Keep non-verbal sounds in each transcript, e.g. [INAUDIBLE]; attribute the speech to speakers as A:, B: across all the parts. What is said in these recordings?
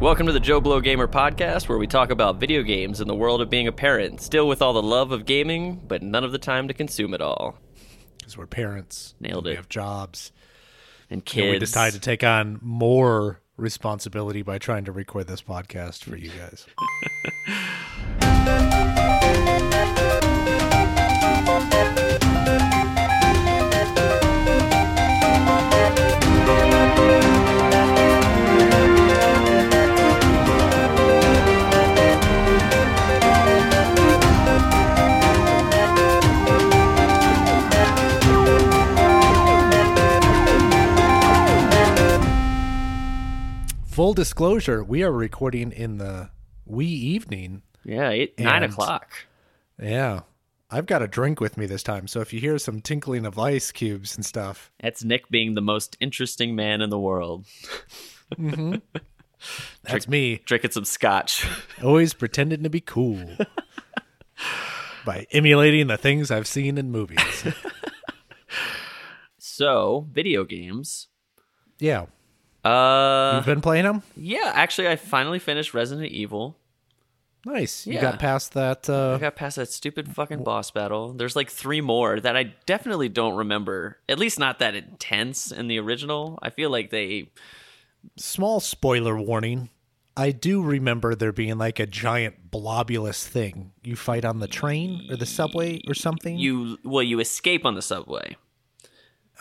A: Welcome to the Joe Blow Gamer podcast, where we talk about video games and the world of being a parent, still with all the love of gaming, but none of the time to consume it all.
B: Because we're parents.
A: Nailed it.
B: We have jobs.
A: And
B: And
A: kids.
B: we decided to take on more responsibility by trying to record this podcast for you guys. [LAUGHS] Full disclosure, we are recording in the wee evening.
A: yeah, eight, nine o'clock.
B: Yeah. I've got a drink with me this time, so if you hear some tinkling of ice cubes and stuff,
A: That's Nick being the most interesting man in the world. mm-hmm. [LAUGHS]
B: that's me
A: Drinking some scotch. [LAUGHS]
B: always pretending to be cool [LAUGHS] by emulating the things I've seen in movies.
A: so, video games.
B: yeah.
A: Uh,
B: You've been playing them?
A: yeah, actually, I finally finished Resident Evil.
B: Nice. You
A: Yeah.
B: got past that. Uh,
A: I got past that stupid fucking boss battle. There's like three more that I definitely don't remember. At least not that intense in the original. I feel like they
B: small spoiler warning. I do remember there being like a giant blobulous thing you fight on the train or the subway or something.
A: you well you escape on the subway.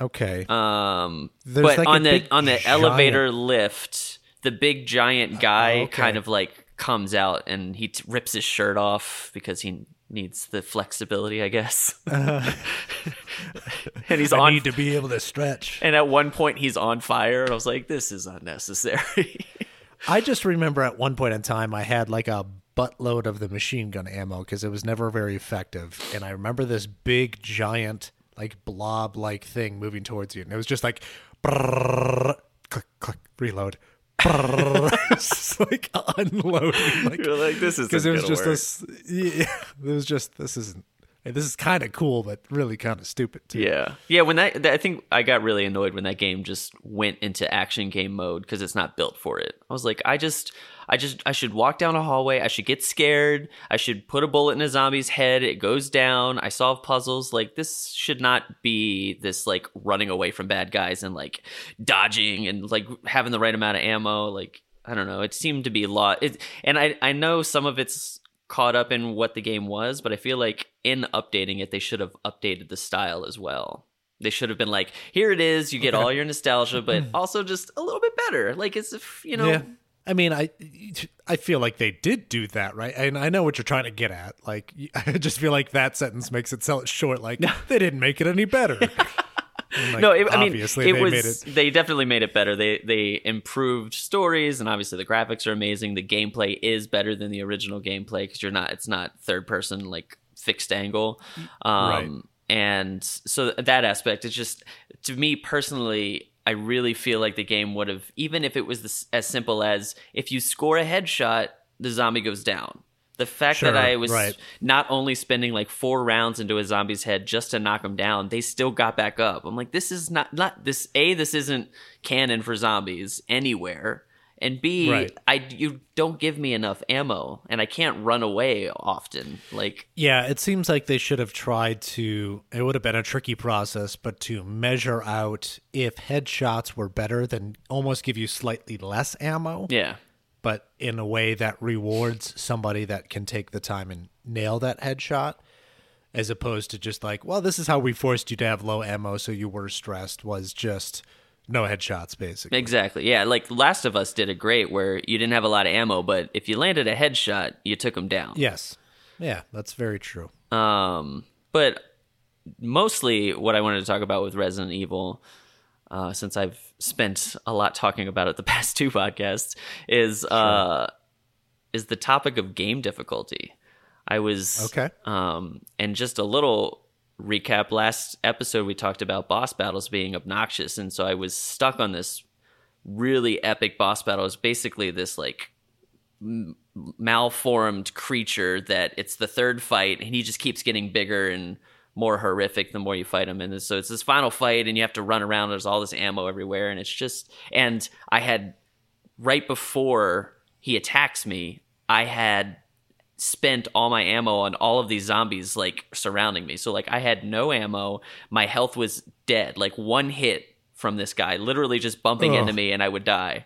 B: Okay.
A: Um
B: There's
A: but
B: like
A: on the on the
B: giant-
A: elevator lift, the big giant guy
B: okay.
A: kind of like comes out and he t- rips his shirt off because he needs the flexibility, I guess. [LAUGHS] and he's
B: I
A: on
B: need to be able to stretch.
A: and at one point he's on fire and I was like this is unnecessary. [LAUGHS]
B: I just remember at one point in time I had like a buttload of the machine gun ammo because it was never very effective, and I remember this big giant like blob like thing moving towards you, and it was just like brrrr, click click reload. [LAUGHS] just like unloading like
A: You're like this is
B: because it was just
A: work.
B: this yeah [LAUGHS] it was just this isn't hey, this is kind of cool but really kind of stupid too
A: Yeah, yeah. When that, that- I think I got really annoyed when that game just went into action game mode because it's not built for it. I was like, I just, I just, I should walk down a hallway. I should get scared. I should put a bullet in a zombie's head. It goes down. I solve puzzles. Like this should not be this like running away from bad guys and like dodging and like having the right amount of ammo. Like I don't know. It seemed to be a lot. It, and I, I know some of it's caught up in what the game was, but I feel like in updating it, they should have updated the style as well. They should have been like, here it is, you get all your nostalgia, but mm. also just a little bit better. Like as if, you know,
B: yeah. I mean i i feel like they did do that right? And i know what you're trying to get at. Like [LAUGHS] i just feel like that sentence makes it sell it short like they didn't make it any better [LAUGHS] like,
A: no, it, I mean,
B: obviously
A: it
B: they
A: was.
B: it
A: They definitely made it better. They they improved stories, and obviously the graphics are amazing. The gameplay is better than the original gameplay because you're not. It's not third person like fixed angle, um,
B: Right.
A: and so that aspect is just to me personally. I really feel like the game would have, even if it was this, as simple as if you score a headshot, the zombie goes down. The fact
B: Sure,
A: that I was
B: right.
A: not only spending like four rounds into a zombie's head just to knock him down, they still got back up. I'm like, this is not not this. A, this isn't canon for zombies anywhere, and B,
B: Right.
A: I you don't give me enough ammo, and I can't run away often. Like,
B: yeah it seems like they should have tried to it would have been a tricky process but to measure out if headshots were better than almost give you slightly less ammo
A: yeah,
B: but in a way that rewards somebody that can take the time and nail that headshot as opposed to just like well this is how we forced you to have low ammo so you were stressed was just no headshots basically
A: exactly. Yeah, like Last of Us did a great, where you didn't have a lot of ammo, but if you landed a headshot, you took them down.
B: yes yeah that's very true
A: Um, but mostly what I wanted to talk about with Resident Evil, uh, since I've spent a lot talking about it the [LAUGHS] past two podcasts, is uh, is the topic of game difficulty. I was
B: Okay.
A: um, and just a little recap. Last episode we talked about boss battles being obnoxious, and so I was stuck on this really epic boss battle. It's basically this like malformed creature that it's the third fight and he just keeps getting bigger and more horrific the more you fight him and so it's this final fight and you have to run around there's all this ammo everywhere and it's just and i had right before he attacks me, I had spent all my ammo on all of these zombies like surrounding me. So like I had no ammo, my health was dead. Like one hit from this guy literally just bumping
B: Ugh.
A: into me and I would die.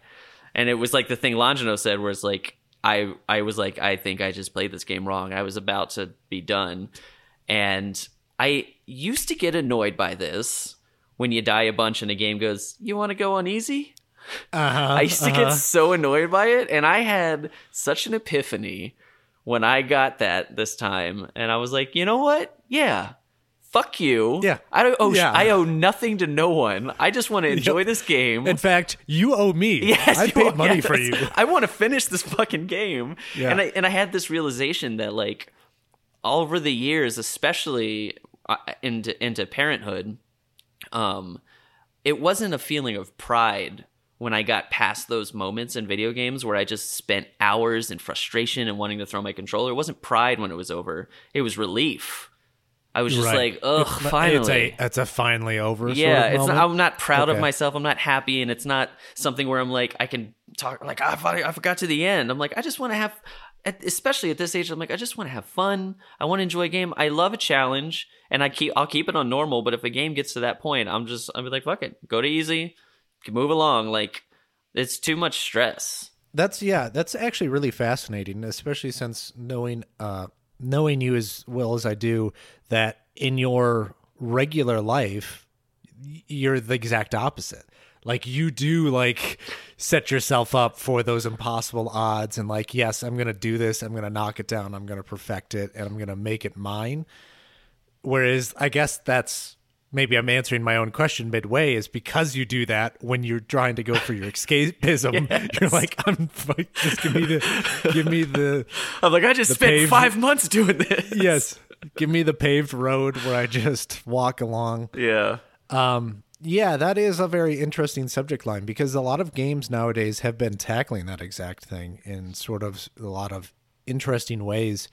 A: And it was like the thing Longino said where it's like I I was like I think I just played this game wrong. I was about to be done. And I used to get annoyed by this when you die a bunch and a game goes, "You want to go on easy?"
B: Uh-huh,
A: I used to
B: uh-huh.
A: get so annoyed by it, and I had such an epiphany when I got that this time, and I was like, you know what? Yeah, fuck you.
B: Yeah.
A: I don't. Oh,
B: Yeah.
A: I owe nothing to no one. I just want to enjoy this game.
B: In fact, you owe me. [LAUGHS]
A: Yes,
B: I paid money
A: Yeah,
B: for you. [LAUGHS]
A: I want to finish this fucking game.
B: Yeah.
A: And I and I had this realization that like all over the years, especially into into parenthood, um, it wasn't a feeling of pride when I got past those moments in video games where I just spent hours in frustration and wanting to throw my controller. It wasn't pride when it was over. It was relief. I was just
B: Right.
A: like, ugh,
B: It's
A: finally.
B: It's a, it's a finally over.
A: Yeah,
B: sort of
A: it's not. I'm not proud of myself. I'm not happy, and it's not something where I'm like I can talk like I thought I forgot to the end. I'm like I just want to have, especially at this age, I'm like I just want to have fun. I want to enjoy a game. I love a challenge, and I keep I'll keep it on normal. But if a game gets to that point, I'm just I'll be like fuck it, go to easy, move along. Like it's too much stress.
B: That's yeah, that's actually really fascinating, especially since knowing uh knowing you as well as I do that in your regular life you're the exact opposite. Like you do like set yourself up for those impossible odds and like yes, I'm to do this, I'm to knock it down, I'm to perfect it and I'm to make it mine. Whereas I guess that's maybe I'm answering my own question midway is because you do that when you're trying to go for your escapism. [LAUGHS] You're like, I'm like, just give me the, give me the,
A: I'm like I just spent
B: paved-
A: five months doing this.
B: yes, give me the paved road where I just walk along.
A: Yeah.
B: Um, yeah, that is a very interesting subject line because a lot of games nowadays have been tackling that exact thing in sort of a lot of interesting ways.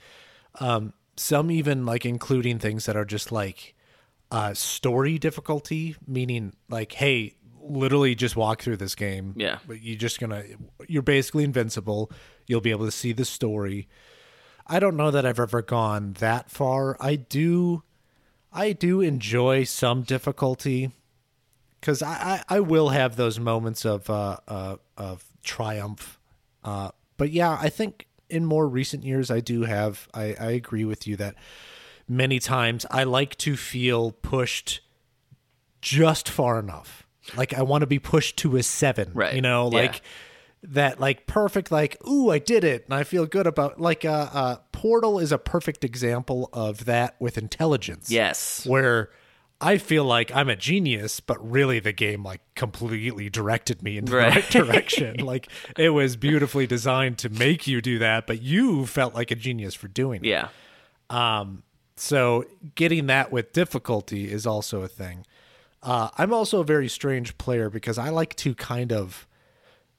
B: Um, some even like including things that are just like uh, story difficulty, meaning like, hey, literally just walk through this game.
A: Yeah.
B: but you're just gonna, you're basically invincible. You'll be able to see the story. I don't know that I've ever gone that far. I do, I do enjoy some difficulty because I, I I will have those moments of uh, uh of triumph. Uh, but yeah, I think in more recent years, I do have. I I agree with you that many times I like to feel pushed just far enough. Like I want to be pushed to a seven.
A: Right.
B: You know,
A: Yeah.
B: like that like perfect like ooh i did it and i feel good about like uh, uh portal is a perfect example of that with intelligence
A: Yes.
B: where I feel like I'm a genius, but really the game like completely directed me in the
A: Right.
B: right, direction. [LAUGHS] like it was beautifully designed to make you do that, but you felt like a genius for doing it.
A: Yeah.
B: Um, so getting that with difficulty is also a thing. Uh, I'm also a very strange player because I like to kind of,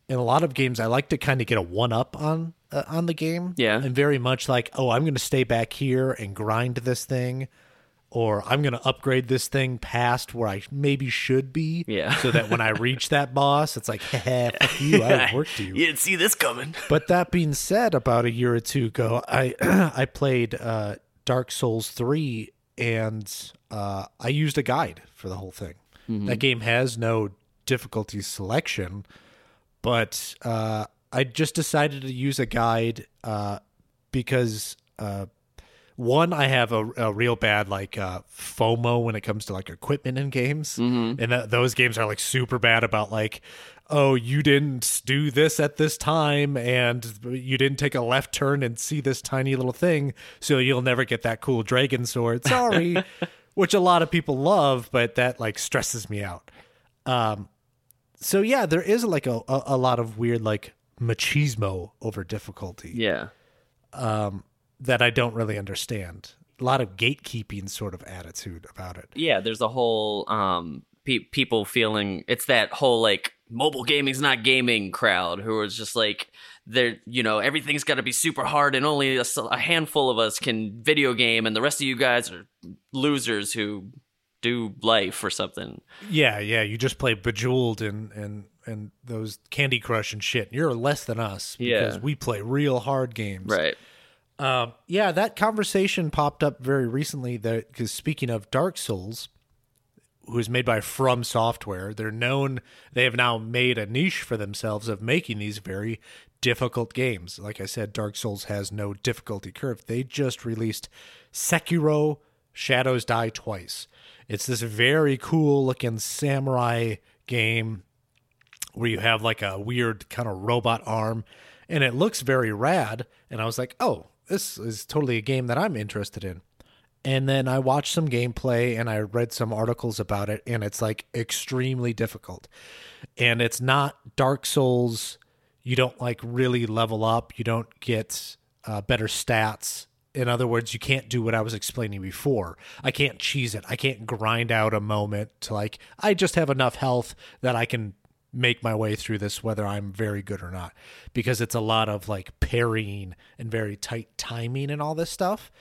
B: in a lot of games, I like to kind of get a one up on uh, on the game.
A: Yeah.
B: and very much like, oh, I'm going to stay back here and grind this thing, or I'm going to upgrade this thing past where I maybe should be.
A: Yeah.
B: so that when I [LAUGHS] reach that boss, it's like, heh, fuck you, I [LAUGHS] worked you.
A: You didn't see this coming. [LAUGHS]
B: But that being said, about a year or two ago, I [CLEARS THROAT] I played uh, Dark Souls three, and uh, I used a guide for the whole thing. That game has no difficulty selection, but uh, I just decided to use a guide uh, because uh, one, I have a, a real bad like uh, FOMO when it comes to like equipment in games, and that, those games are like super bad about like, oh, you didn't do this at this time, and you didn't take a left turn and see this tiny little thing, so you'll never get that cool dragon sword. Sorry, [LAUGHS] which a lot of people love, but that like stresses me out. Um, so yeah, there is like a, a, a lot of weird like machismo over difficulty
A: Yeah.
B: That I don't really understand. A lot of gatekeeping sort of attitude about it.
A: yeah there's a whole um pe- people feeling it's that whole like mobile gaming's not gaming crowd who is just like they're you know everything's got to be super hard and only a handful of us can video game and the rest of you guys are losers who do life or something.
B: Yeah, yeah. You just play Bejeweled and and and those Candy Crush and shit. You're less than us because
A: Yeah.
B: we play real hard games.
A: Right.
B: Um, yeah, that conversation popped up very recently. That because speaking of Dark Souls, who is made by From Software, they're known. They have now made a niche for themselves of making these very difficult games. Like I said, Dark Souls has no difficulty curve. They just released Sekiro: Shadows Die Twice. It's this very cool looking samurai game where you have like a weird kind of robot arm and it looks very rad and i was like oh this is totally a game that i'm interested in. And then i watched some gameplay and i read some articles about it and it's like extremely difficult. And it's not dark souls. You don't like really level up. You don't get uh, better stats. In other words you can't do what i was explaining before. I can't cheese it. I can't grind out a moment to like i just have enough health that i can make my way through this whether i'm very good or not because it's a lot of like parrying and very tight timing and all this stuff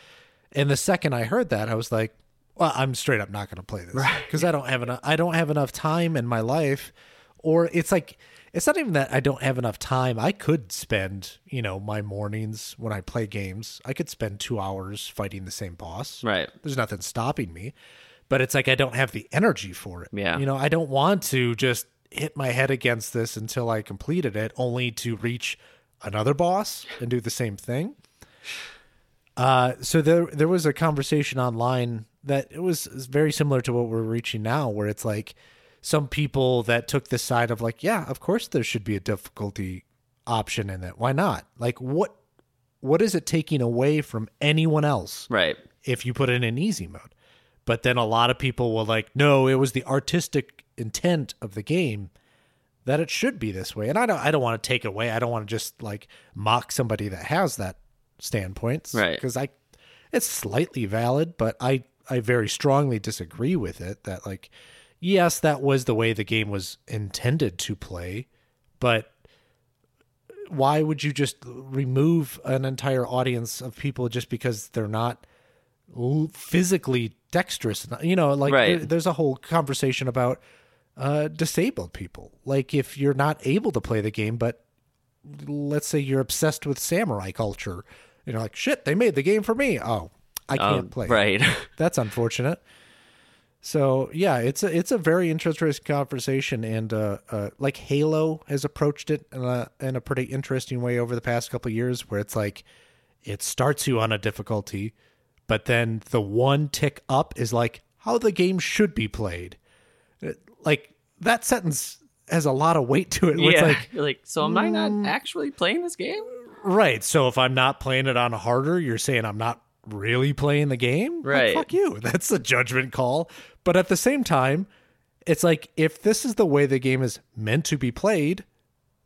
B: and the second i heard that i was like well i'm straight up not going to play this because i don't have enough i don't have enough time in my life or it's like it's not even that I don't have enough time. I could spend, you know, my mornings when I play games, I could spend 2 hours fighting the same boss.
A: Right.
B: There's nothing stopping me. But it's like I don't have the energy for it.
A: Yeah.
B: You know, I don't want to just hit my head against this until I completed it only to reach another boss and do the same thing. Uh, so there there was a conversation online that it was very similar to what we're reaching now, where it's like some people that took the side of like, yeah, of course there should be a difficulty option in it. Why not? Like, what what is it taking away from anyone else
A: Right.
B: if you put it in easy mode? But then a lot of people will like, no, it was the artistic intent of the game that it should be this way. And I don't I don't want to take away. I don't want to just like mock somebody that has that standpoint.
A: Right.
B: Because I it's slightly valid, but I I very strongly disagree with it that like yes, that was the way the game was intended to play, but why would you just remove an entire audience of people just because they're not physically dexterous you know like
A: Right.
B: there- there's a whole conversation about uh disabled people like if you're not able to play the game but let's say you're obsessed with samurai culture you're like shit they made the game for me oh i can't
A: Um,
B: play
A: Right. [LAUGHS]
B: that's unfortunate. So yeah, it's a it's a very interesting conversation, and uh, uh, like Halo has approached it in a in a pretty interesting way over the past couple of years, where it's like it starts you on a difficulty, but then the one tick up is like how the game should be played. Like that sentence has a lot of weight to it.
A: yeah.
B: like
A: You're like, so am I not actually playing this game?
B: Right. So if I'm not playing it on harder, you're saying I'm not really playing the game? Like,
A: Right.
B: fuck you. [LAUGHS] That's a judgment call. But at the same time, it's like if this is the way the game is meant to be played,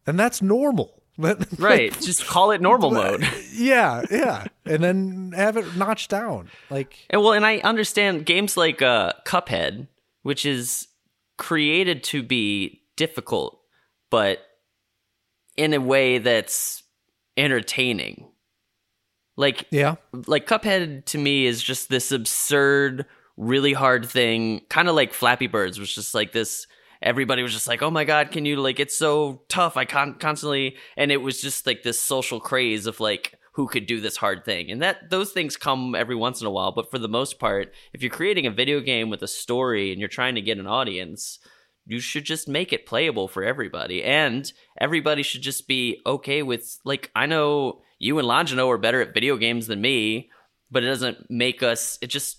B: then that's normal. [LAUGHS]
A: Right. Just call it normal [LAUGHS] mode.
B: yeah, yeah. And then have it notched down. Like
A: And well, and I understand games like uh, Cuphead, which is created to be difficult, but in a way that's entertaining. Like
B: yeah.
A: like Cuphead to me is just this absurd, really hard thing, kind of like Flappy Birds was just like this. Everybody was just like, "Oh my god, can you like? It's so tough." I con- constantly, and it was just like this social craze of like who could do this hard thing, and that those things come every once in a while. But for the most part, if you're creating a video game with a story and you're trying to get an audience, you should just make it playable for everybody and everybody should just be okay with like i know you and Longino are better at video games than me but it doesn't make us it just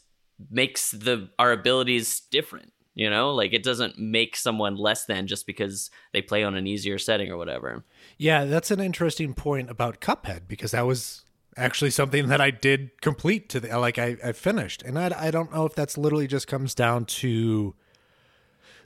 A: makes the our abilities different you know like it doesn't make someone less than just because they play on an easier setting or whatever
B: Yeah, that's an interesting point about Cuphead because that was actually something that I did complete to the like I, I finished, and I I don't know if that's literally just comes down to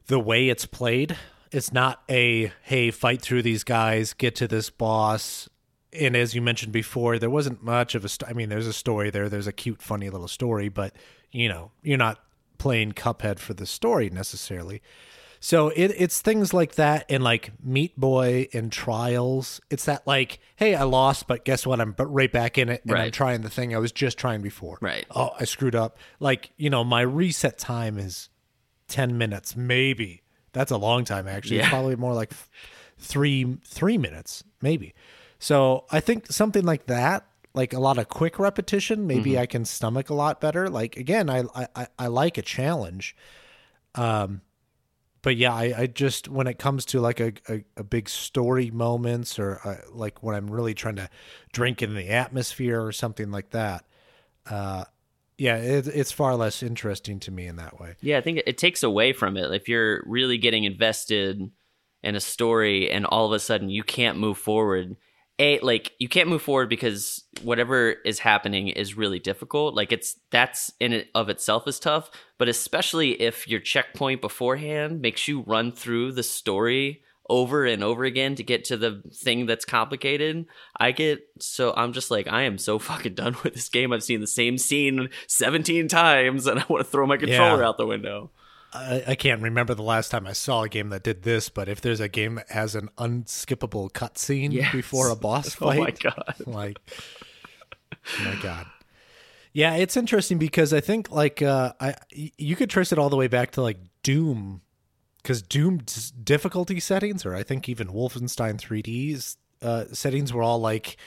B: the way it's played. It's not a hey fight through these guys, get to this boss. And as you mentioned before, there wasn't much of a. St- I mean, there's a story there. There's a cute, funny little story, but you know, you're not playing Cuphead for the story necessarily. So it, it's things like that and like Meat Boy and Trials. It's that like, hey, I lost, but guess what? I'm right back in it and I'm trying the thing I was just trying before.
A: Right.
B: Oh, I screwed up. Like, you know, my reset time is 10 minutes, maybe. That's a long time, actually. It's
A: Yeah.
B: probably more like three three minutes, maybe. So I think something like that, like a lot of quick repetition, maybe I can stomach a lot better. Like again, I I, I like a challenge. Um but yeah, I, I just when it comes to like a, a, a big story moments or uh, like when I'm really trying to drink in the atmosphere or something like that, uh, yeah, it, it's far less interesting to me in that way.
A: Yeah, I think it takes away from it. If you're really getting invested in a story and all of a sudden you can't move forward, a like you can't move forward because whatever is happening is really difficult. Like it's that's in it of itself is tough, but especially if your checkpoint beforehand makes you run through the story over and over again to get to the thing that's complicated. I get so I'm just like I am so [LAUGHS] fucking done with this game. I've seen the same scene 17 times and I want to throw my controller
B: Yeah.
A: out the window.
B: I, I can't remember the last time I saw a game that did this, but if there's a game that has an unskippable cutscene
A: Yes.
B: before a boss fight, [LAUGHS] Oh
A: my god.
B: like oh my god yeah it's interesting because i think like uh i you could trace it all the way back to like doom because doom's difficulty settings or i think even wolfenstein 3d's uh settings were all like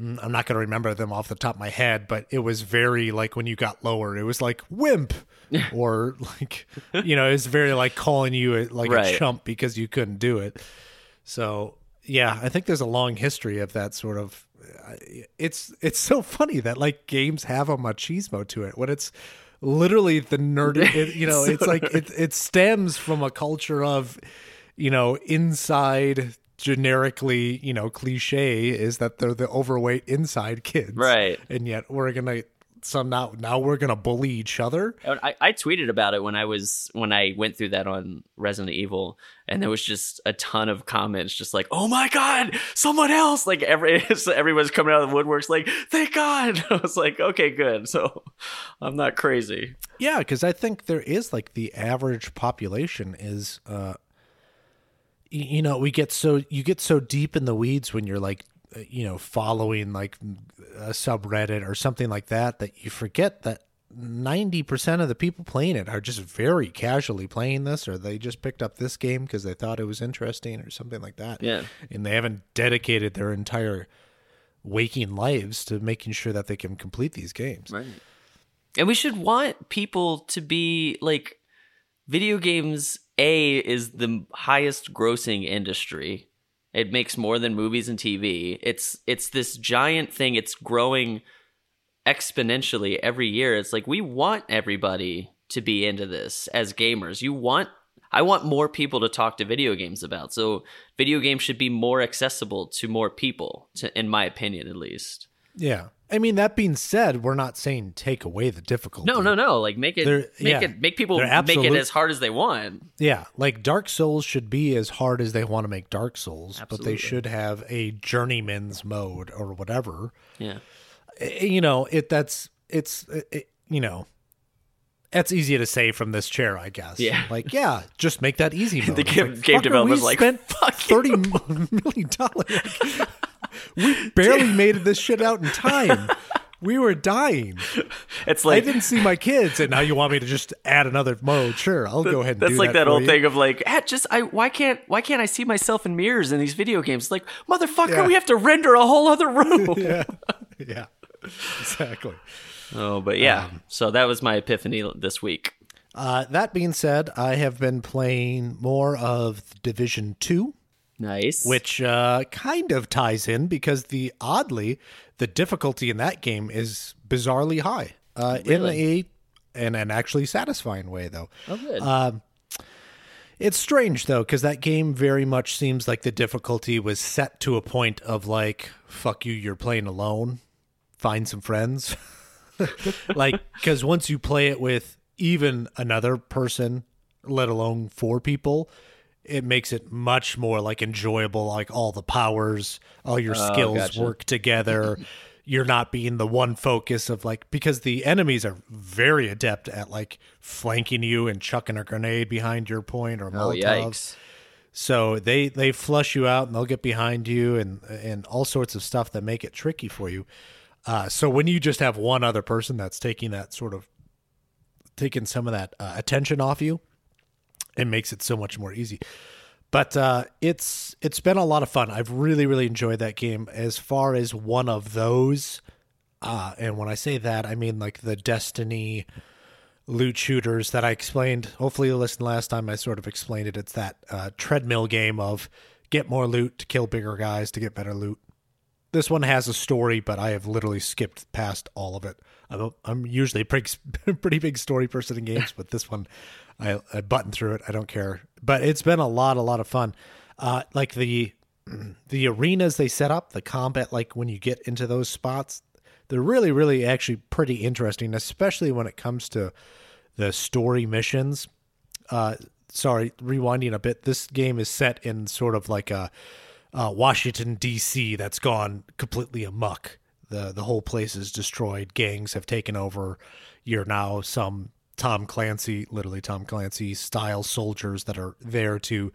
B: i'm not going to remember them off the top of my head but it was very like when you got lower it was like wimp [LAUGHS] or like you know it's very like calling you a, like a chump because you couldn't do it so yeah, I think there's a long history of that sort of. uh, It's it's so funny that like games have a machismo to it when it's literally the nerd. [LAUGHS] It, you know,
A: So
B: it's like it it stems from a culture of, you know, inside generically you know cliche is that they're the overweight inside kids,
A: Right.
B: And yet we're gonna so now now we're gonna bully each other.
A: I, I tweeted about it when I was when I went through that on Resident Evil, and there was just a ton of comments, just like, "Oh my god, someone else!" Like every [LAUGHS] so everyone's coming out of the woodworks, like, "Thank God!" [LAUGHS] I was like, "Okay, good." So I'm not crazy.
B: Yeah, because I think there is like the average population is, uh, you know, we get so you get so deep in the weeds when you're like, uh, you know, following like a subreddit or something like that that you forget that ninety percent of the people playing it are just very casually playing this, or they just picked up this game because they thought it was interesting or something like that.
A: Yeah.
B: and they haven't dedicated their entire waking lives to making sure that they can complete these games.
A: Right. And we should want people to be like video games A is the highest grossing industry. It makes more than movies and TV. It's it's this giant thing. It's growing exponentially every year. It's like we want everybody to be into this as gamers. You want I want more people to talk to video games about. So video games should be more accessible to more people, to, in my opinion at least.
B: Yeah. I mean, that being said, we're not saying take away the difficulty.
A: No, no, no. Like make it,
B: They're-
A: make
B: yeah.
A: it, make people
B: They're
A: make it as hard as they want.
B: Yeah, like Dark Souls should be as hard as they want to make Dark Souls, but they should have a journeyman's mode or whatever.
A: Yeah,
B: Eh, eh You know, it that's it's it, it- you know, that's easy to say from this chair, I guess.
A: Yeah. [LAUGHS]
B: like yeah, just make that easy [LAUGHS] mode.
A: The game-
B: like,
A: game developers like,
B: spent [LAUGHS]
A: "Fuck you."
B: thirty million dollars. We barely [LAUGHS] made this shit out in time. We were dying.
A: it's like I
B: didn't see my kids, and now you want me to just add another mode? Sure, I'll go ahead. and
A: that's like that,
B: for
A: old
B: you.
A: thing of like, ah, just I why can't why can't I see myself in mirrors in these video games? Like motherfucker,
B: Yeah.
A: we have to render a whole other [LAUGHS] room.
B: Yeah, yeah, exactly.
A: Oh, but yeah.
B: Um,
A: so that was my epiphany this week.
B: Uh, that being said, I have been playing more of Division Two,
A: Nice.
B: which uh, kind of ties in because the oddly the difficulty in that game is bizarrely high. Uh, In a in an actually satisfying way, though.
A: oh good.
B: Um, It's strange though, because that game very much seems like the difficulty was set to a point of like, fuck you, you're playing alone. Find some friends. [LAUGHS] like, because once you play it with even another person, let alone four people, it makes it much more like enjoyable. Like all the powers, all your skills
A: gotcha.
B: work together. [LAUGHS] You're not being the one focus of like because the enemies are very adept at like flanking you and chucking a grenade behind your point or
A: oh
B: Molotov.
A: yikes.
B: So they they flush you out and they'll get behind you and and all sorts of stuff that make it tricky for you. Uh, so when you just have one other person that's taking that sort of taking some of that uh, attention off you, It makes it so much more easy. But uh, it's it's been a lot of fun. I've really really enjoyed that game. As far as one of those, uh, and when I say that, I mean like the Destiny loot shooters that I explained. Hopefully, you listened last time. I sort of explained it. It's that uh, treadmill game of get more loot to kill bigger guys to get better loot. This one has a story, but I have literally skipped past all of it. I'm, I'm usually a pretty, [LAUGHS] pretty big story person in games, but this one I, I button through it. I don't care. But it's been a lot, a lot of fun. Uh, like the [CLEARS THROAT] the arenas they set up, the combat, like when you get into those spots, they're really, really actually pretty interesting, especially when it comes to the story missions. Uh, sorry, rewinding a bit. This game is set in sort of like a Washington D.C. that's gone completely amuck. the The whole place is destroyed. Gangs have taken over. You're now some Tom Clancy, literally Tom Clancy style soldiers that are there to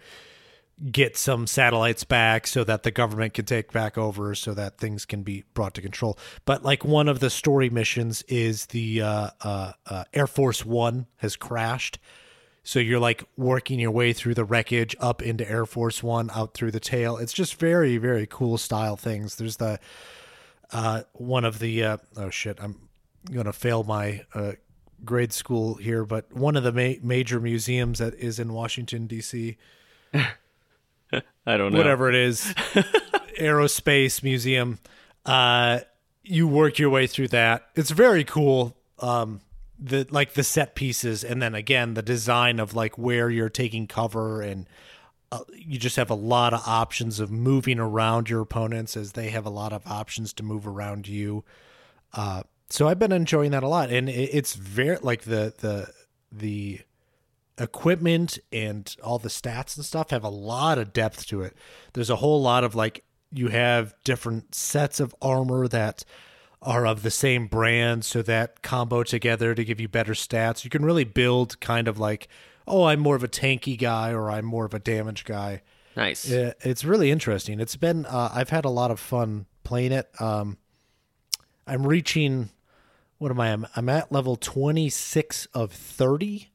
B: get some satellites back so that the government can take back over so that things can be brought to control. But like one of the story missions is the uh, uh, uh, Air Force One has crashed. So you're like working your way through the wreckage up into Air Force One, out through the tail. It's just very, very cool style things. There's the uh, one of the uh, oh shit, I'm gonna fail my uh, grade school here, but one of the ma- major museums that is in Washington D.C. [LAUGHS]
A: I don't know.
B: whatever it is, [LAUGHS] aerospace museum. Uh, you work your way through that. It's very cool. Um, the like the set pieces, and then again the design of like where you're taking cover, and uh, you just have a lot of options of moving around your opponents as they have a lot of options to move around you. Uh, so I've been enjoying that a lot, and it's very like the the the equipment and all the stats and stuff have a lot of depth to it. There's a whole lot of like you have different sets of armor that are of the same brand so that combo together to give you better stats. You can really build kind of like, oh, I'm more of a tanky guy or I'm more of a damage guy.
A: Nice.
B: It's really interesting. It's been uh, I've had a lot of fun playing it. Um, I'm reaching what am I? I'm, I'm at level 26 of 30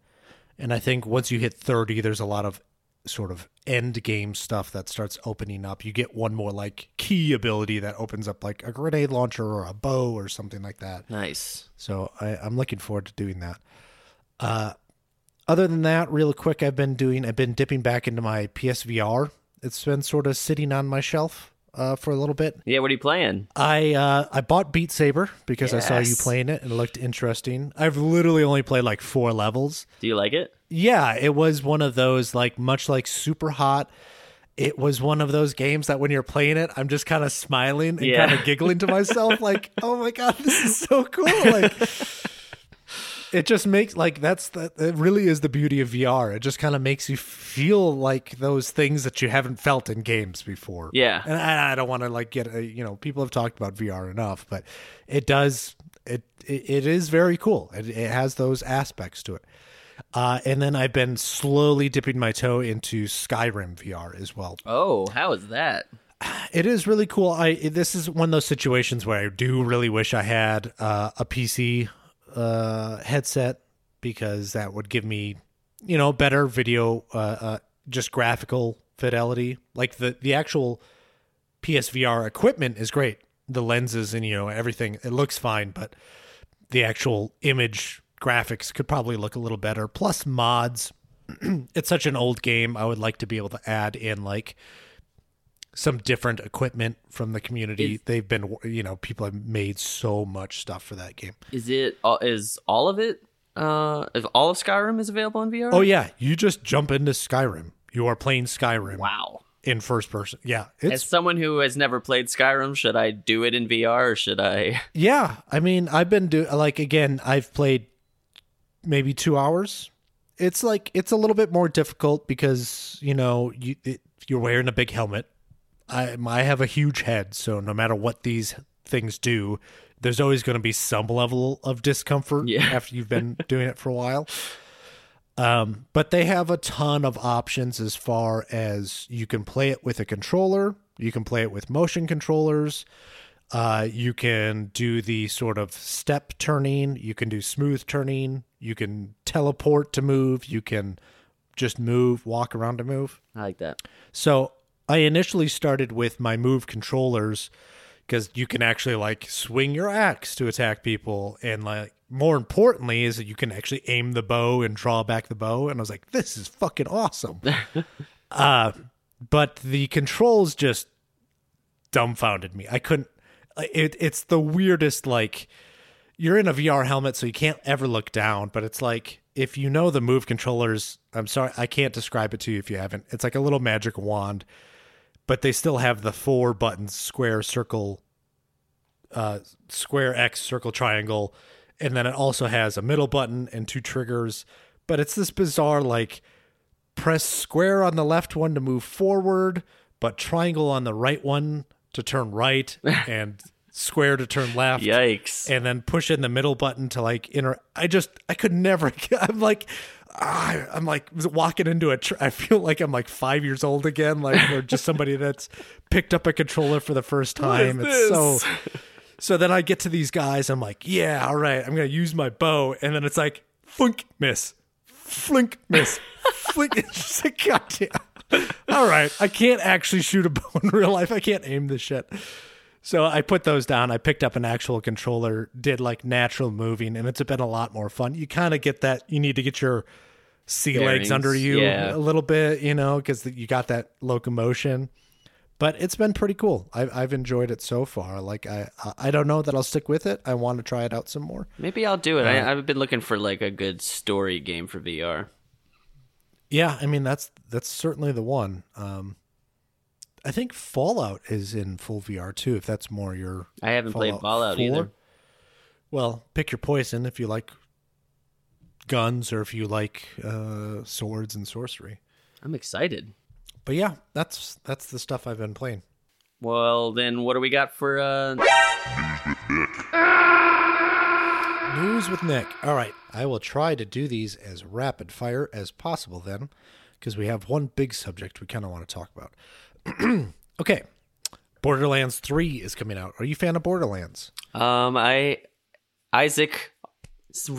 B: and I think once you hit 30, there's a lot of sort of end game stuff that starts opening up. You get one more like key ability that opens up like a grenade launcher or a bow or something like that.
A: Nice.
B: So I, I'm looking forward to doing that. Uh, other than that, real quick, I've been doing, I've been dipping back into my PSVR. It's been sort of sitting on my shelf uh, for a little bit.
A: Yeah, what are you playing?
B: I uh, I bought Beat Saber because I saw you playing it and it looked interesting. I've literally only played like four levels.
A: Do you like it?
B: Yeah, it was one of those like much like Super Hot. It was one of those games that when you're playing it, I'm just kind of smiling and
A: Yeah.
B: kind of giggling to myself, like, [LAUGHS] "Oh my god, this is so cool!" Like, it just makes like that's the it really is the beauty of VR. It just kind of makes you feel like those things that you haven't felt in games before.
A: Yeah.
B: and I, I don't want to like get a, you know people have talked about VR enough, but it does it it, it is very cool. It, it has those aspects to it. Uh, and then I've been slowly dipping my toe into Skyrim VR as well.
A: Oh, how is that? [SIGHS]
B: It is really cool. I this is one of those situations where I do really wish I had uh, a PC uh, headset because that would give me, you know, better video, uh, uh, just graphical fidelity. Like the the actual PSVR equipment is great. The lenses and you know everything it looks fine, but the actual image graphics could probably look a little better. Plus mods. [CLEARS THROAT] it's such an old game. I would like to be able to add in like some different equipment from the community.
A: Is-
B: They've been, you know, people have made so much stuff for that game.
A: Is it all of it uh if all of Skyrim is available in VR?
B: Oh yeah, you just jump into Skyrim. You are playing Skyrim
A: Wow.
B: in first person. Yeah,
A: As someone who has never played Skyrim, should I do it in VR or should I
B: yeah. I mean, I've been do like again. I've played maybe two hours. It's like it's a little bit more difficult because you know you it, you're wearing a big helmet. I I have a huge head, so no matter what these things do, there's always going to be some level of discomfort
A: Yeah.
B: after you've been [LAUGHS] doing it for a while. Um, but they have a ton of options as far as you can play it with a controller, you can play it with motion controllers, uh, you can do the sort of step turning, you can do smooth turning, you can teleport to move, you can just move, walk around to move.
A: I like that.
B: So I initially started with my move controllers because you can actually like swing your axe to attack people, and like more importantly is that you can actually aim the bow and draw back the bow. And I was like, this is fucking awesome. [LAUGHS] uh, but the controls just dumbfounded me. I couldn't. It, it's the weirdest like you're in a VR helmet, so you can't ever look down. But it's like if you know the move controllers, I'm sorry, I can't describe it to you if you haven't. It's like a little magic wand, but they still have the four buttons: square, circle, uh, square, X, circle, triangle, and then it also has a middle button and two triggers. But it's this bizarre like press square on the left one to move forward, but triangle on the right one to turn right, [LAUGHS] and square to turn left.
A: Yikes.
B: And then push in the middle button to like inter. I just I could never. [LAUGHS] I'm like. ah, I'm like walking into a. Tr- I feel like I'm like five years old again, like or just somebody that's picked up a controller for the first time. It's so. So then I get to these guys. I'm like, yeah, all right. I'm gonna use my bow, and then it's like, flink, miss, flink, miss, flink. [LAUGHS] It's just like, goddamn. All right, I can't actually shoot a bow in real life. I can't aim this shit. So I put those down. I picked up an actual controller, did like natural moving, and it's been a lot more fun. You kind of get that. You need to get your sea legs under you
A: yeah.
B: a little bit, you know, because you got that locomotion. But it's been pretty cool. I've I've enjoyed it so far. Like I I don't know that I'll stick with it. I want to try it out some more.
A: Maybe I'll do it. I, I've been looking for like a good story game for VR.
B: Yeah, I mean that's that's certainly the one. Um, I think Fallout is in full VR too. If that's more your
A: I haven't played Fallout
B: 4.
A: either.
B: Well, pick your poison if you like guns or if you like uh, swords and sorcery.
A: I'm excited.
B: But yeah, that's that's the stuff I've been playing.
A: Well, then what do we got for uh
B: News with Nick. All right, I will try to do these as rapid fire as possible then, because we have one big subject we kind of want to talk about. [CLEARS THROAT] okay, Borderlands Three is coming out. Are you a fan of Borderlands?
A: um I Isaac [LAUGHS]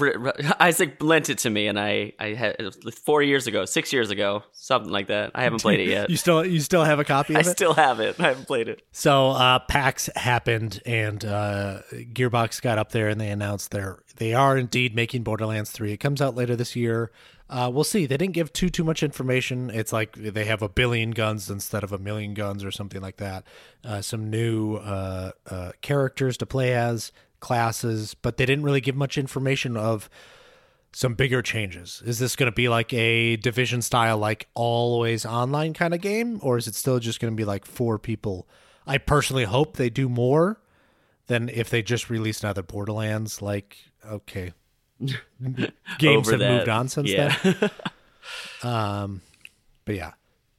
A: Isaac lent it to me and I I had it 4 years ago, 6 years ago, something like that. I haven't played it yet. [LAUGHS]
B: You still you still have a copy
A: I
B: it?
A: still have it. I haven't played it.
B: So uh, PAX happened, and uh, Gearbox got up there, and they announced they're they are indeed making Borderlands three. It comes out later this year. Uh, we'll see. They didn't give too too much information. It's like they have a billion guns instead of a million guns, or something like that. Uh, some new uh, uh, characters to play as, classes, but they didn't really give much information of some bigger changes. Is this going to be like a division style, like always online kind of game, or is it still just going to be like four people? I personally hope they do more than if they just released another Borderlands. Like, okay, [LAUGHS] games have
A: that.
B: moved on since
A: Yeah.
B: then. [LAUGHS] Um, but yeah.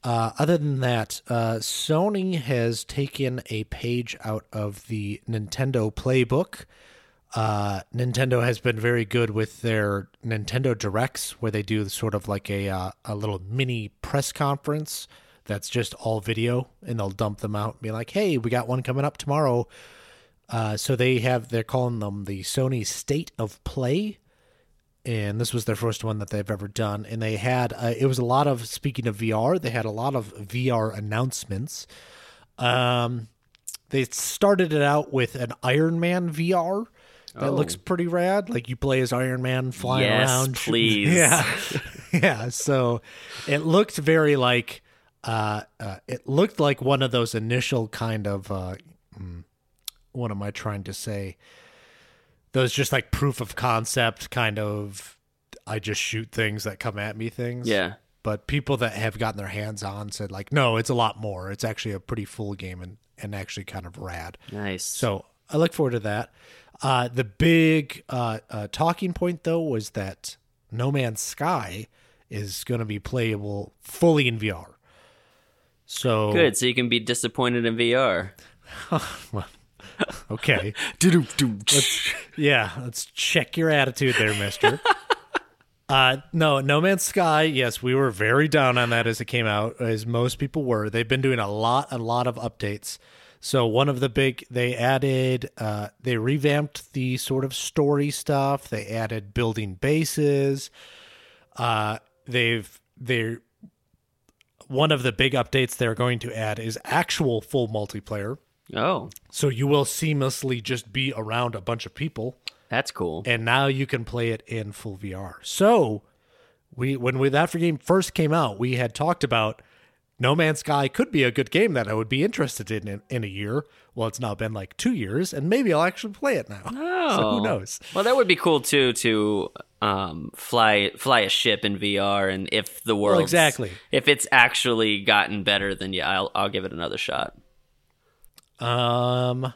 B: Uh, other than that, uh, Sony has taken a page out of the Nintendo playbook. Uh, Nintendo has been very good with their Nintendo Directs, where they do sort of like a uh, a little mini press conference that's just all video, and they'll dump them out and be like, "Hey, we got one coming up tomorrow." Uh, so they have they're calling them the Sony State of Play, and this was their first one that they've ever done. And they had uh, it was a lot of speaking of VR, they had a lot of VR announcements. Um, they started it out with an Iron Man VR that
A: Oh.
B: looks pretty rad. Like you play as Iron Man flying
A: Yes,
B: around. [LAUGHS]
A: please.
B: Yeah, [LAUGHS] yeah. So it looked very like uh, uh, it looked like one of those initial kind of uh, mm, what am I trying to say? Those just like proof of concept kind of I just shoot things that come at me things.
A: Yeah.
B: But people that have gotten their hands on said like, no, it's a lot more. It's actually a pretty full game and, and actually kind of rad.
A: Nice.
B: So I look forward to that. Uh, the big uh, uh, talking point, though, was that No Man's Sky is going to be playable fully in VR. So
A: Good, so you can be disappointed in VR. [LAUGHS]
B: okay, [LAUGHS] yeah, let's check your attitude there, Mister. [LAUGHS] Uh, no, No Man's Sky. Yes, we were very down on that as it came out, as most people were. They've been doing a lot, a lot of updates. So one of the big, they added, uh, they revamped the sort of story stuff. They added building bases. Uh, they've they're one of the big updates they're going to add is actual full multiplayer.
A: Oh,
B: So you will seamlessly just be around a bunch of people,
A: that's cool.
B: and now you can play it in full VR. So we when we that game first came out, we had talked about No Man's Sky could be a good game that I would be interested in in, in a year. Well, it's now been like two years, and maybe I'll actually play it now.
A: Oh. [LAUGHS]
B: So who knows?
A: Well, that would be cool too to um, fly fly a ship in VR, and if the world
B: exactly.
A: if it's actually gotten better, then yeah, I'll I'll give it another shot.
B: Um,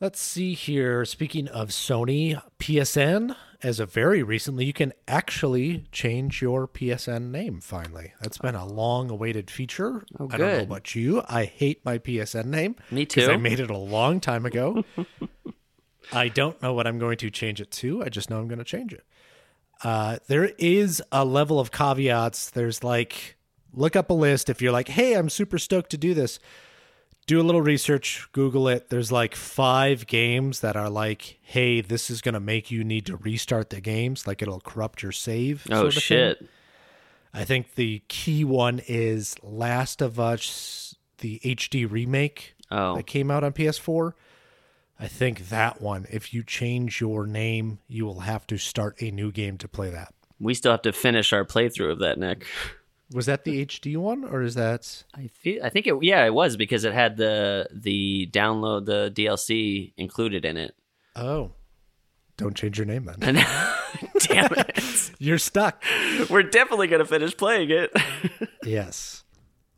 B: let's see here. Speaking of Sony, PSN, as of very recently, you can actually change your PSN name finally. That's been a long awaited feature.
A: Oh,
B: I don't know about you. I hate my PSN name.
A: Me too.
B: I made it a long time ago. [LAUGHS] I don't know what I'm going to change it to. I just know I'm going to change it. Uh, there is a level of caveats. There's like, look up a list. If you're like, hey, I'm super stoked to do this, do a little research, Google it. There's like five games that are like, hey, this is going to make you need to restart the games. Like it'll corrupt your save.
A: Oh
B: of thing.
A: shit!
B: I think the key one is Last of Us, the HD remake
A: Oh,
B: that came out on PS4. I think that one, if you change your name, you will have to start a new game to play that.
A: we still have to finish our playthrough of that, Nick. [LAUGHS]
B: Was that the HD one, or is that?
A: I feel I think it yeah it was because it had the the download the DLC included in it.
B: Oh, don't change your name then. [LAUGHS]
A: Damn it, [LAUGHS]
B: You're stuck.
A: we're definitely gonna finish playing it. [LAUGHS]
B: Yes.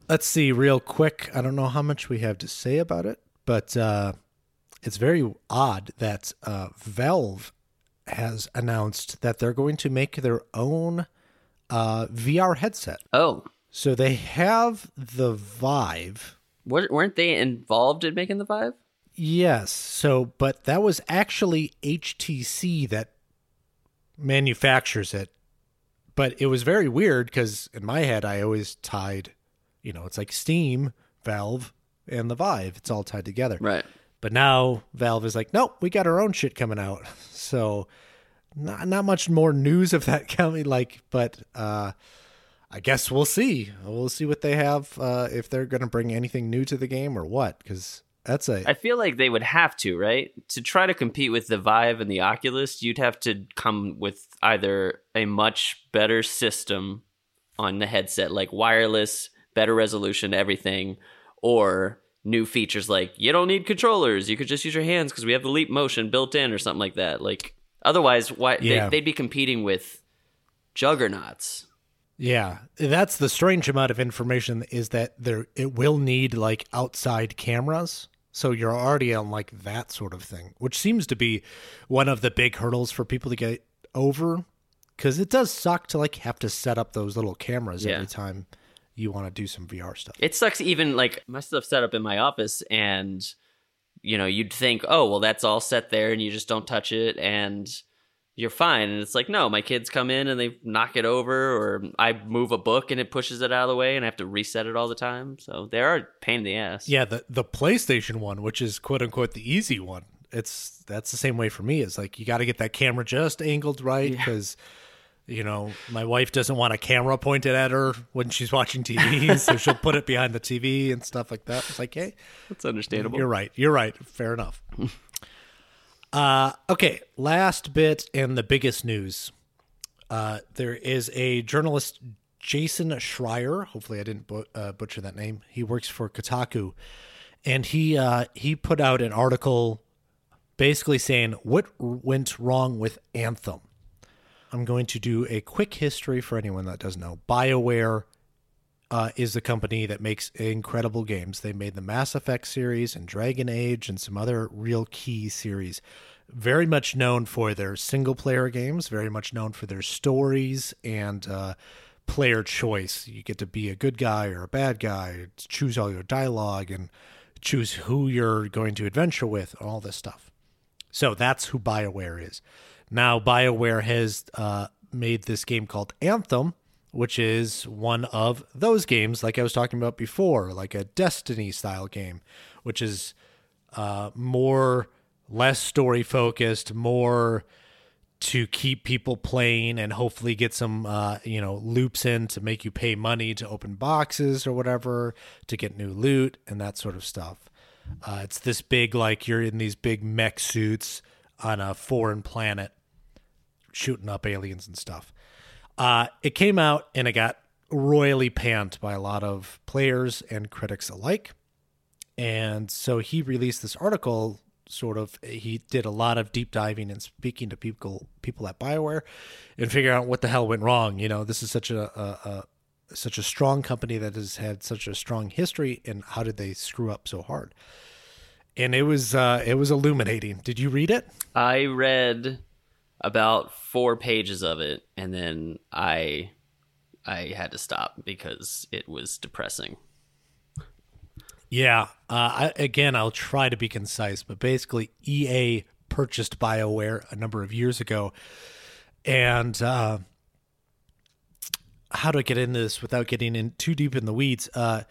B: Let's see, real quick. I don't know how much we have to say about it, but uh, it's very odd that uh, Valve has announced that they're going to make their own uh, VR headset.
A: oh,
B: So they have the Vive.
A: Wa- weren't they involved in making the Vive?
B: Yes. So, but that was actually HTC that manufactures it. But it was very weird because in my head, I always tied, you know, it's like Steam, Valve, and the Vive. It's all tied together.
A: Right.
B: But now Valve is like, nope, we got our own shit coming out. [LAUGHS] So, not not much more news of that [LAUGHS] coming. Like, but uh, I guess we'll see. We'll see what they have uh, if they're to bring anything new to the game or what. Because that's a
A: I feel like they would have to, right? To try to compete with the Vive and the Oculus, you'd have to come with either a much better system on the headset, like wireless, better resolution, everything, or new features like you don't need controllers, you could just use your hands because we have the leap motion built in or something like that. Like otherwise, why
B: Yeah.
A: they, they'd be competing with juggernauts.
B: Yeah, that's the strange amount of information is that there it will need like outside cameras. So you're already on like that sort of thing, which seems to be one of the big hurdles for people to get over cuz it does suck to like have to set up those little cameras
A: Yeah.
B: every time you want to do some VR stuff.
A: It sucks even like my stuff set up in my office and you know, you'd think, "Oh, well that's all set there and you just don't touch it and you're fine." And it's like, "No, my kids come in and they knock it over or I move a book and it pushes it out of the way and I have to reset it all the time." So they are a pain in the ass.
B: Yeah, the the PlayStation one, which is quote unquote the easy one, it's that's the same way for me. It's like you got to get that camera just angled right because you know my wife doesn't want a camera pointed at her when she's watching TV, [LAUGHS] so she'll put it behind the TV and stuff like that. It's like, hey,
A: That's understandable.
B: you're right, you're right, fair enough. [LAUGHS] uh, okay, last bit and the biggest news. Uh, there is a journalist, Jason Schreier. Hopefully, I didn't bu- uh, butcher that name. He works for Kotaku, and he uh, he put out an article basically saying what went wrong with Anthem. I'm going to do a quick history for anyone that doesn't know. BioWare uh, is the company that makes incredible games. They made the Mass Effect series and Dragon Age and some other real key series. Very much known for their single player games, very much known for their stories and uh, player choice. You get to be a good guy or a bad guy, choose all your dialogue, and choose who you're going to adventure with, all this stuff. So that's who BioWare is. Now, BioWare has uh, made this game called Anthem, which is one of those games, like I was talking about before, like a Destiny style game, which is uh, more, less story focused, more to keep people playing and hopefully get some uh, you know loops in to make you pay money to open boxes or whatever to get new loot and that sort of stuff. Uh, it's this big like you're in these big mech suits on a foreign planet shooting up aliens and stuff. Uh, it came out and it got royally panned by a lot of players and critics alike. And so he released this article sort of he did a lot of deep diving and speaking to people people at BioWare and figuring out what the hell went wrong. You know, this is such a, a, a such a strong company that has had such a strong history and how did they screw up so hard? And it was uh, it was illuminating. Did you read it?
A: I read about four pages of it and then I I had to stop because it was depressing.
B: Yeah. Uh, I, again, I'll try to be concise, but basically, EA purchased BioWare a number of years ago. And uh, how do I get into this without getting in too deep in the weeds? Uh,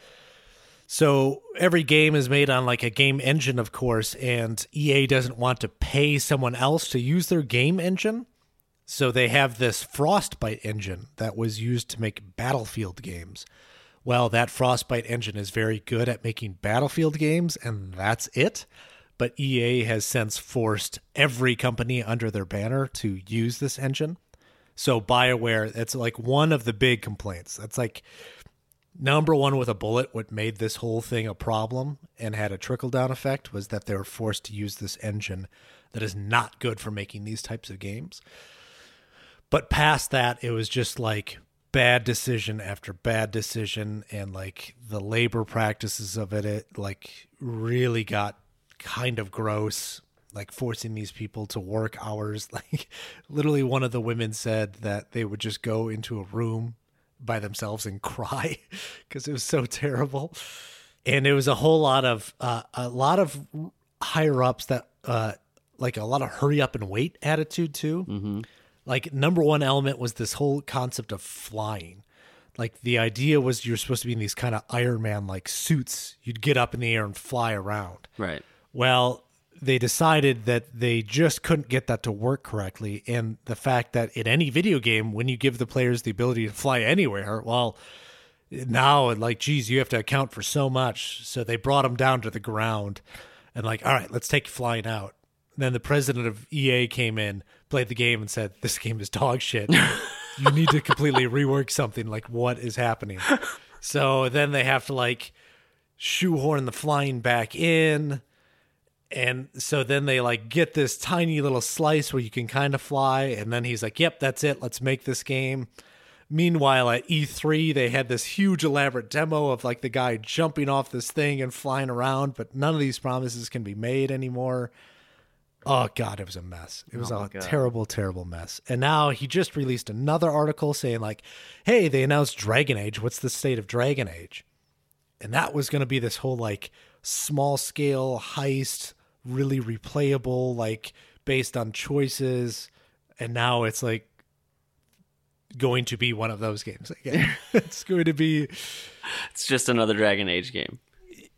B: so every game is made on like a game engine, of course, and EA doesn't want to pay someone else to use their game engine. So they have this Frostbite engine that was used to make Battlefield games well, that Frostbite engine is very good at making Battlefield games, and that's it. But EA has since forced every company under their banner to use this engine. So BioWare, that's like one of the big complaints. That's like number one with a bullet. What made this whole thing a problem and had a trickle down effect was that they were forced to use this engine that is not good for making these types of games. But past that, it was just like bad decision after bad decision and like the labor practices of it it like really got kind of gross like forcing these people to work hours [LAUGHS] like literally one of the women said that they would just go into a room by themselves and [LAUGHS] cry because it was so terrible. And it was a whole lot of uh, a lot of higher ups that uh, like a lot of hurry up and wait attitude too.
A: Mm-hmm.
B: Like number one element was this whole concept of flying. Like the idea was you're supposed to be in these kind of iron man like suits. You'd get up in the air and fly around.
A: Right.
B: Well they decided that they just couldn't get that to work correctly and the fact that in any video game when you give the players the ability to fly anywhere well now like geez you have to account for so much so they brought them down to the ground and like all right let's take flying out then the president of ea came in played the game and said, "This game is dog shit. [LAUGHS] you need to completely rework something. Like, what is happening?" So then they have to like shoehorn the flying back in. And so then they like get this tiny little slice where you can kind of fly. And then he's like, yep, that's it. Let's make this game. Meanwhile, at E3, they had this huge elaborate demo of like the guy jumping off this thing and flying around, but none of these promises can be made anymore. Oh god, it was a mess. It was
A: Oh,
B: a
A: God.
B: terrible, terrible mess. And now he just released another article saying like, "Hey, they announced Dragon Age. What's the state of Dragon Age?" And that was going to be this whole like small scale heist, really replayable, like based on choices. And now it's like going to be one of those games again. [LAUGHS] [LAUGHS] it's going to be
A: It's just another Dragon Age game.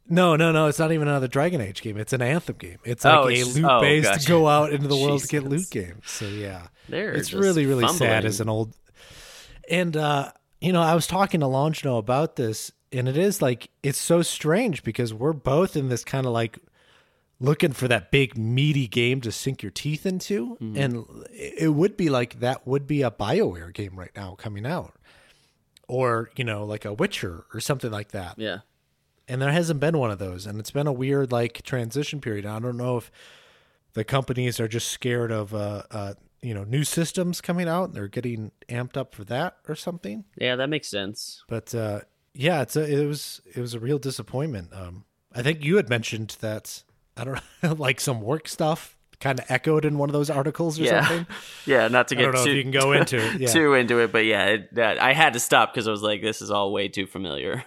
B: no, no, no. It's not even another Dragon Age game. It's an Anthem game. It's like
A: Oh,
B: a
A: it's-
B: loot
A: oh,
B: based
A: gotcha.
B: go out into the world to get loot game. So yeah,
A: They're
B: it's really really sad as an old. And uh, you know, I was talking to Longino about this, and it is like it's so strange because we're both in this kind of like looking for that big meaty game to sink your teeth into,
A: Mm-hmm.
B: and it would be like that would be a Bioware game right now coming out, or you know, like a Witcher or something like that.
A: Yeah.
B: and there hasn't been one of those. And it's been a weird like transition period. I don't know if the companies are just scared of uh, uh you know new systems coming out and they're getting amped up for that or something.
A: Yeah, that makes sense.
B: but uh yeah it's a, it was it was a real disappointment. Um i think you had mentioned that i don't know [LAUGHS] like some work stuff kind of echoed in one of those articles or
A: Yeah.
B: something [LAUGHS]
A: Yeah, not to
B: i
A: get
B: don't know
A: too,
B: if you can go into it [LAUGHS] yeah
A: too into it, but yeah, it, that, I had to stop because I was like, this is all way too familiar.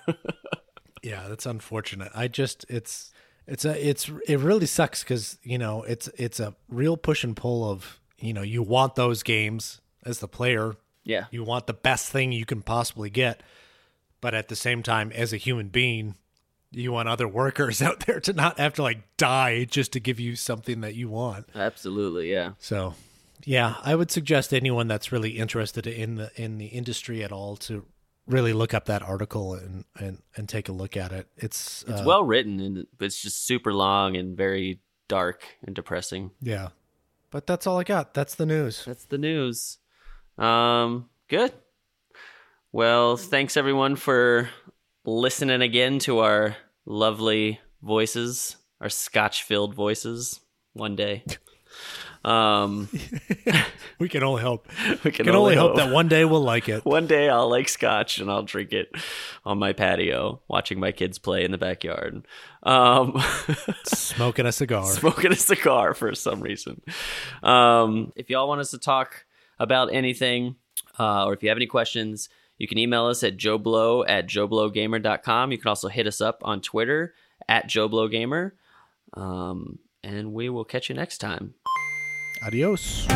B: Yeah, that's unfortunate. I just it's it's a it's it really sucks because you know it's it's a real push and pull of you know you want those games as the player
A: yeah.
B: you want the best thing you can possibly get but at the same time as a human being you want other workers [LAUGHS] out there to not have to like die just to give you something that you want
A: Absolutely, yeah.
B: so Yeah, I would suggest anyone that's really interested in the in the industry at all to really look up that article and and, and take a look at it. It's
A: It's
B: uh,
A: well written, and but it's just super long and very dark and depressing.
B: yeah. But that's all I got. That's the news.
A: That's the news. Um, good. Well, thanks everyone for listening again to our lovely voices, our scotch-filled voices. One day, [LAUGHS] um, [LAUGHS]
B: We can only hope. [LAUGHS]
A: we can,
B: can only hope that one day we'll like it.
A: one day I'll like scotch and I'll drink it on my patio, watching my kids play in the backyard, um,
B: Smoking a cigar.
A: smoking a cigar for some reason. Um, if y'all want us to talk about anything, uh, or if you have any questions, you can email us at joeblow at joeblowgamer.com. You can also hit us up on Twitter at joeblowgamer. Um, and we will catch you next time.
B: Adios.